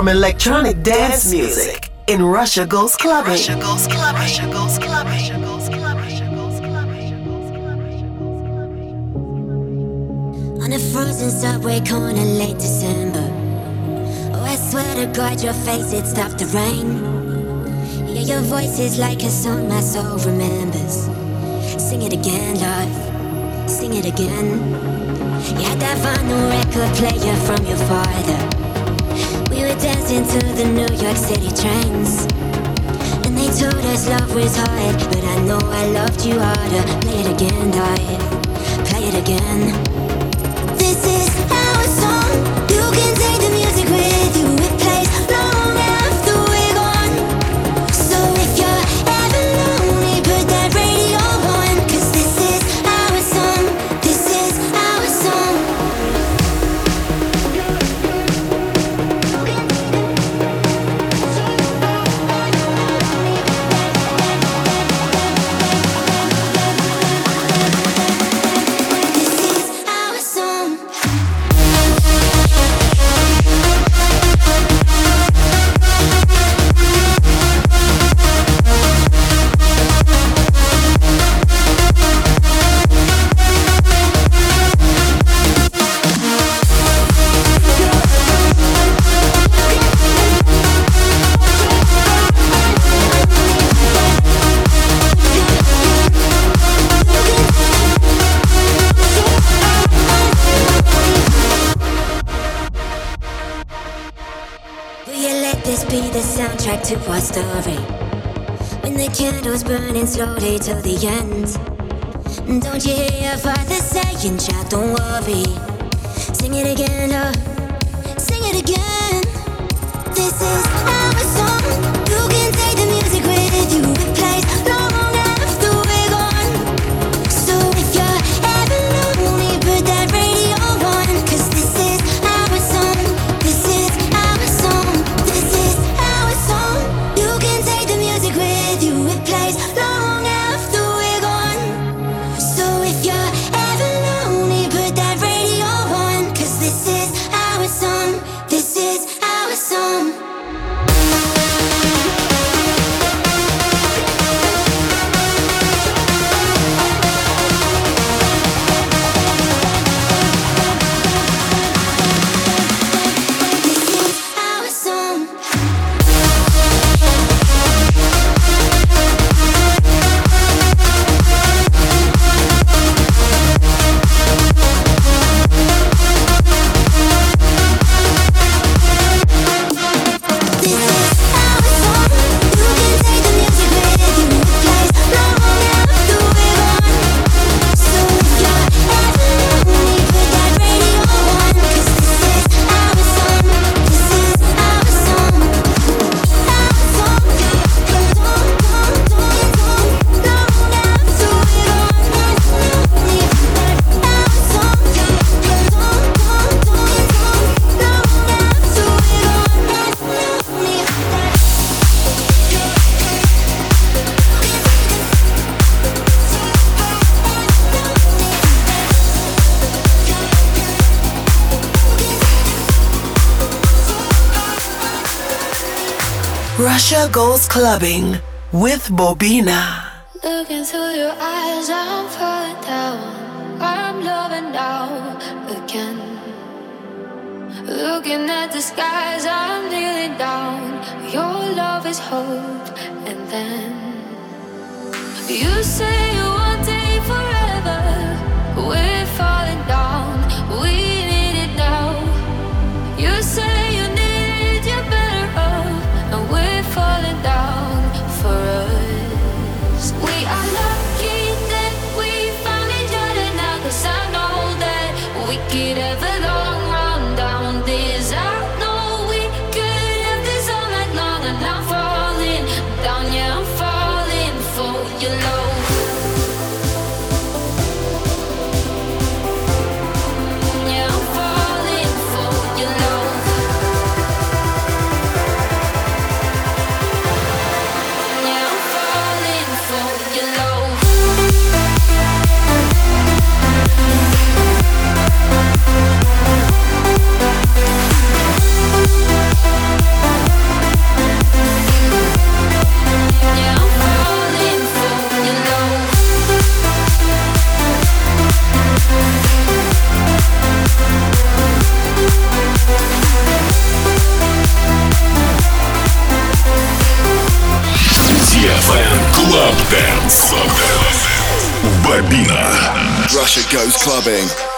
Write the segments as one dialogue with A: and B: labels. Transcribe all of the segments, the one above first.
A: From electronic dance music in Russia Goes Clubbing. Russia Goes Clubbing. Russia Goes Clubbing.
B: On a frozen subway corner late December. Oh, I swear to God, your face, it stopped the rain. Yeah, your voice is like a song my soul remembers. Sing it again, love. Sing it again. Had that vinyl record player from your father. Dancing to the New York City trains. And they told us love was hard, but I know I loved you harder. Play it again, darling. Play it again.
A: goes clubbing with Bobina.
C: Looking your eyes, I'm falling down. I'm loving now again. Looking at the skies, I'm kneeling down. Your love is hope, and then you say.
D: clubbing.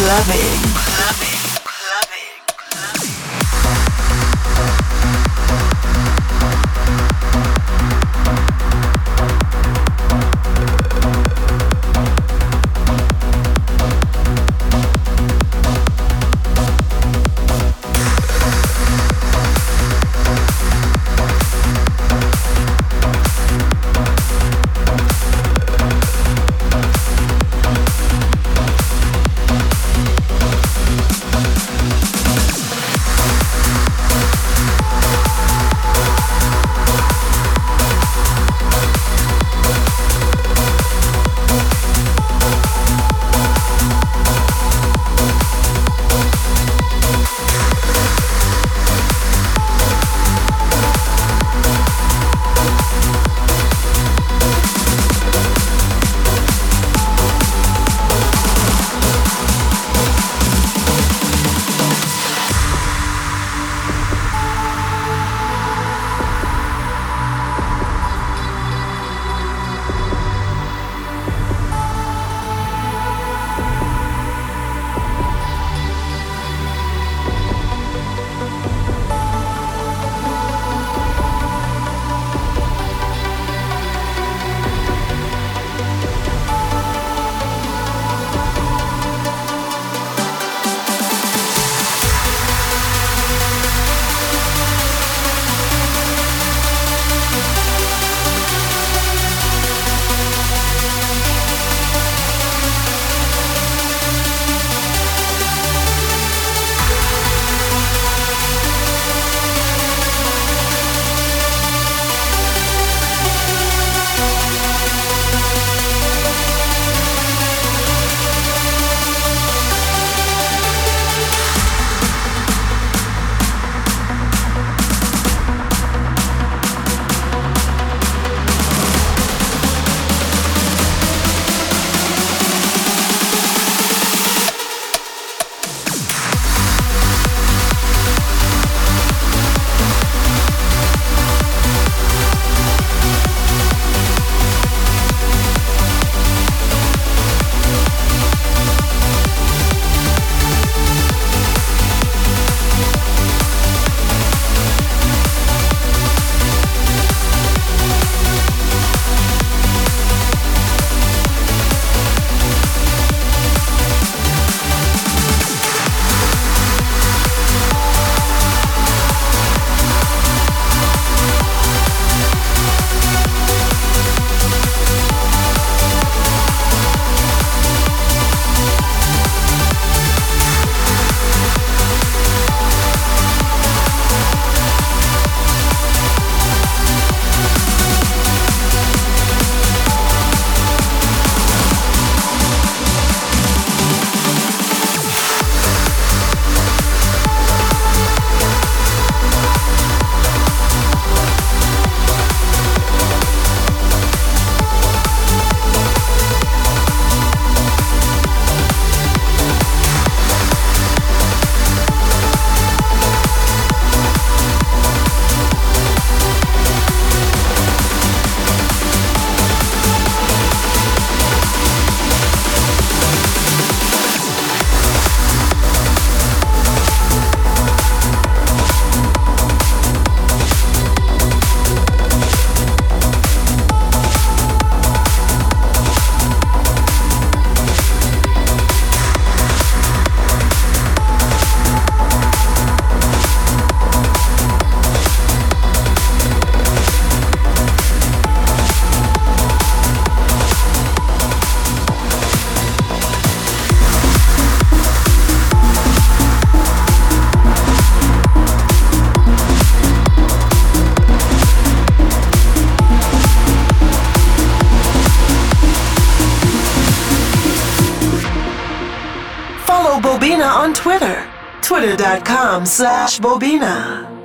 A: Clubbing,
C: Bobina on Twitter. Twitter.com slash Bobina.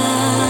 B: Outside,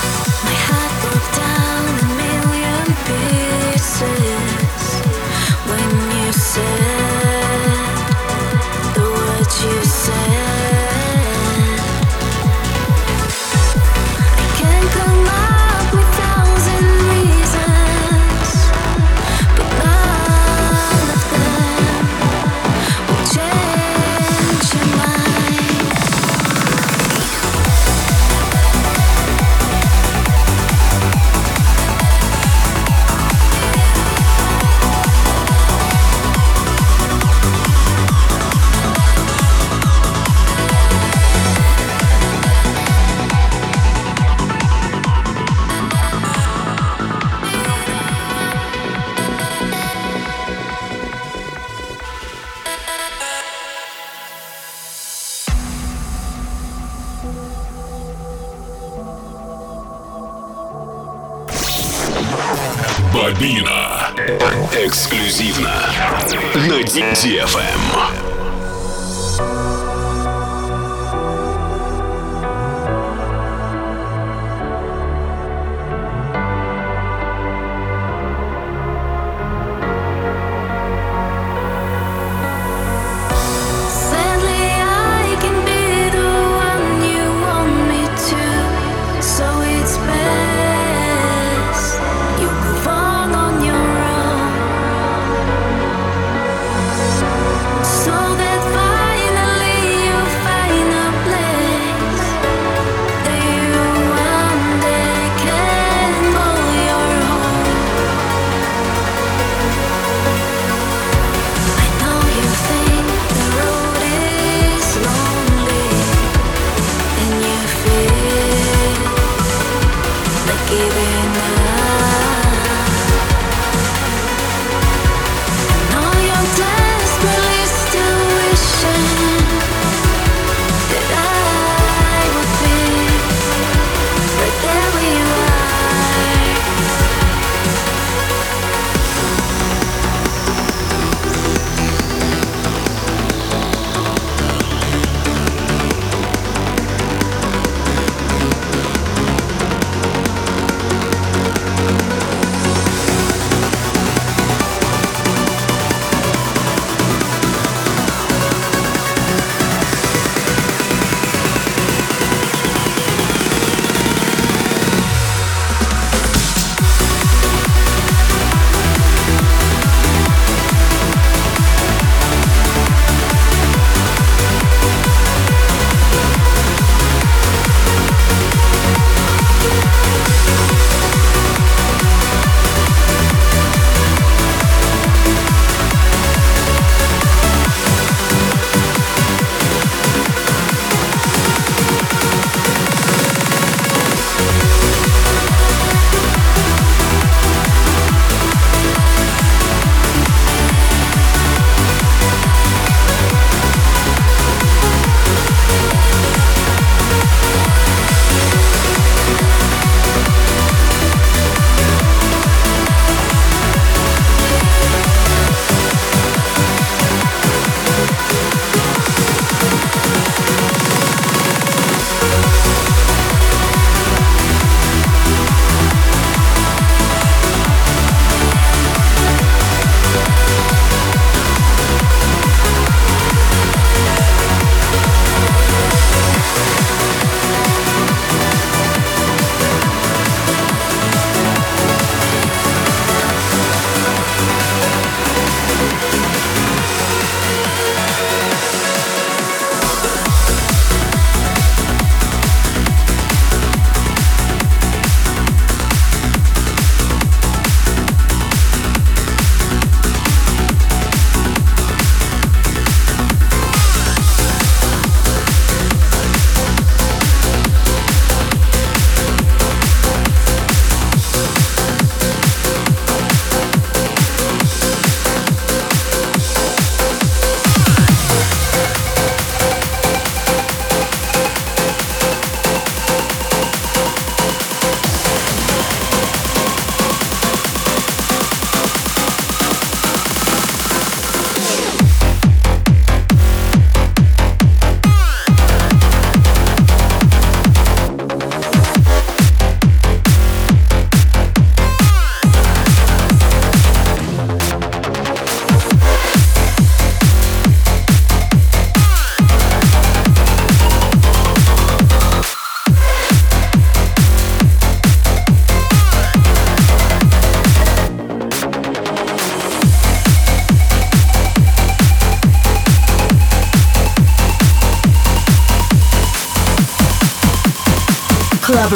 B: House.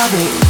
A: Clubbing.